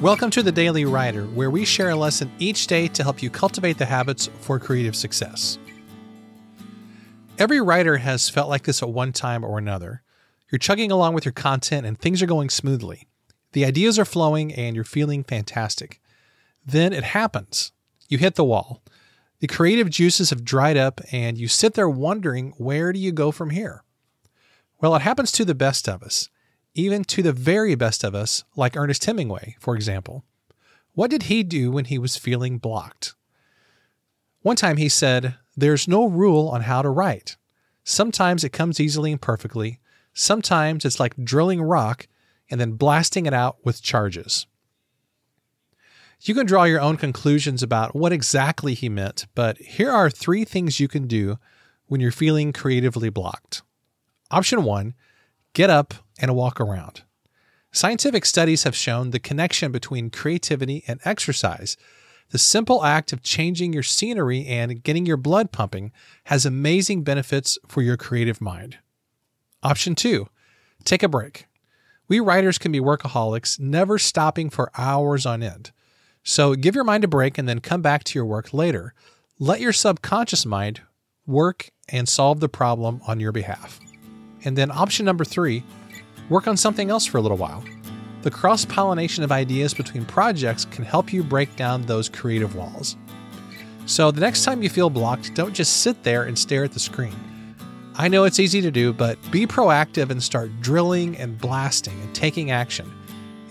Welcome to the Daily Writer, where we share a lesson each day to help you cultivate the habits for creative success. Every writer has felt like this at one time or another. You're chugging along with your content and things are going smoothly. The ideas are flowing and you're feeling fantastic. Then it happens. You hit the wall. The creative juices have dried up and you sit there wondering where do you go from here? Well, it happens to the best of us even to the very best of us, like Ernest Hemingway, for example. What did he do when he was feeling blocked? One time he said, There's no rule on how to write. Sometimes it comes easily and perfectly. Sometimes it's like drilling rock and then blasting it out with charges. You can draw your own conclusions about what exactly he meant, but here are three things you can do when you're feeling creatively blocked. Option one get up and walk around. Scientific studies have shown the connection between creativity and exercise. The simple act of changing your scenery and getting your blood pumping has amazing benefits for your creative mind. Option two, take a break. We writers can be workaholics, never stopping for hours on end. So give your mind a break and then come back to your work later. Let your subconscious mind work and solve the problem on your behalf. And then option number three, work on something else for a little while. The cross pollination of ideas between projects can help you break down those creative walls. So the next time you feel blocked, don't just sit there and stare at the screen. I know it's easy to do, but be proactive and start drilling and blasting and taking action.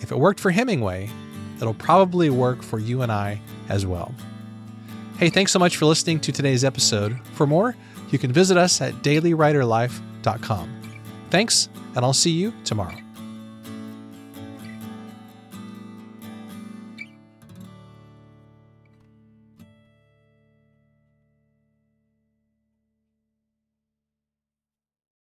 If it worked for Hemingway, it'll probably work for you and I as well. Hey, thanks so much for listening to today's episode. For more, you can visit us at dailywriterlife.com. Thanks, and I'll see you tomorrow.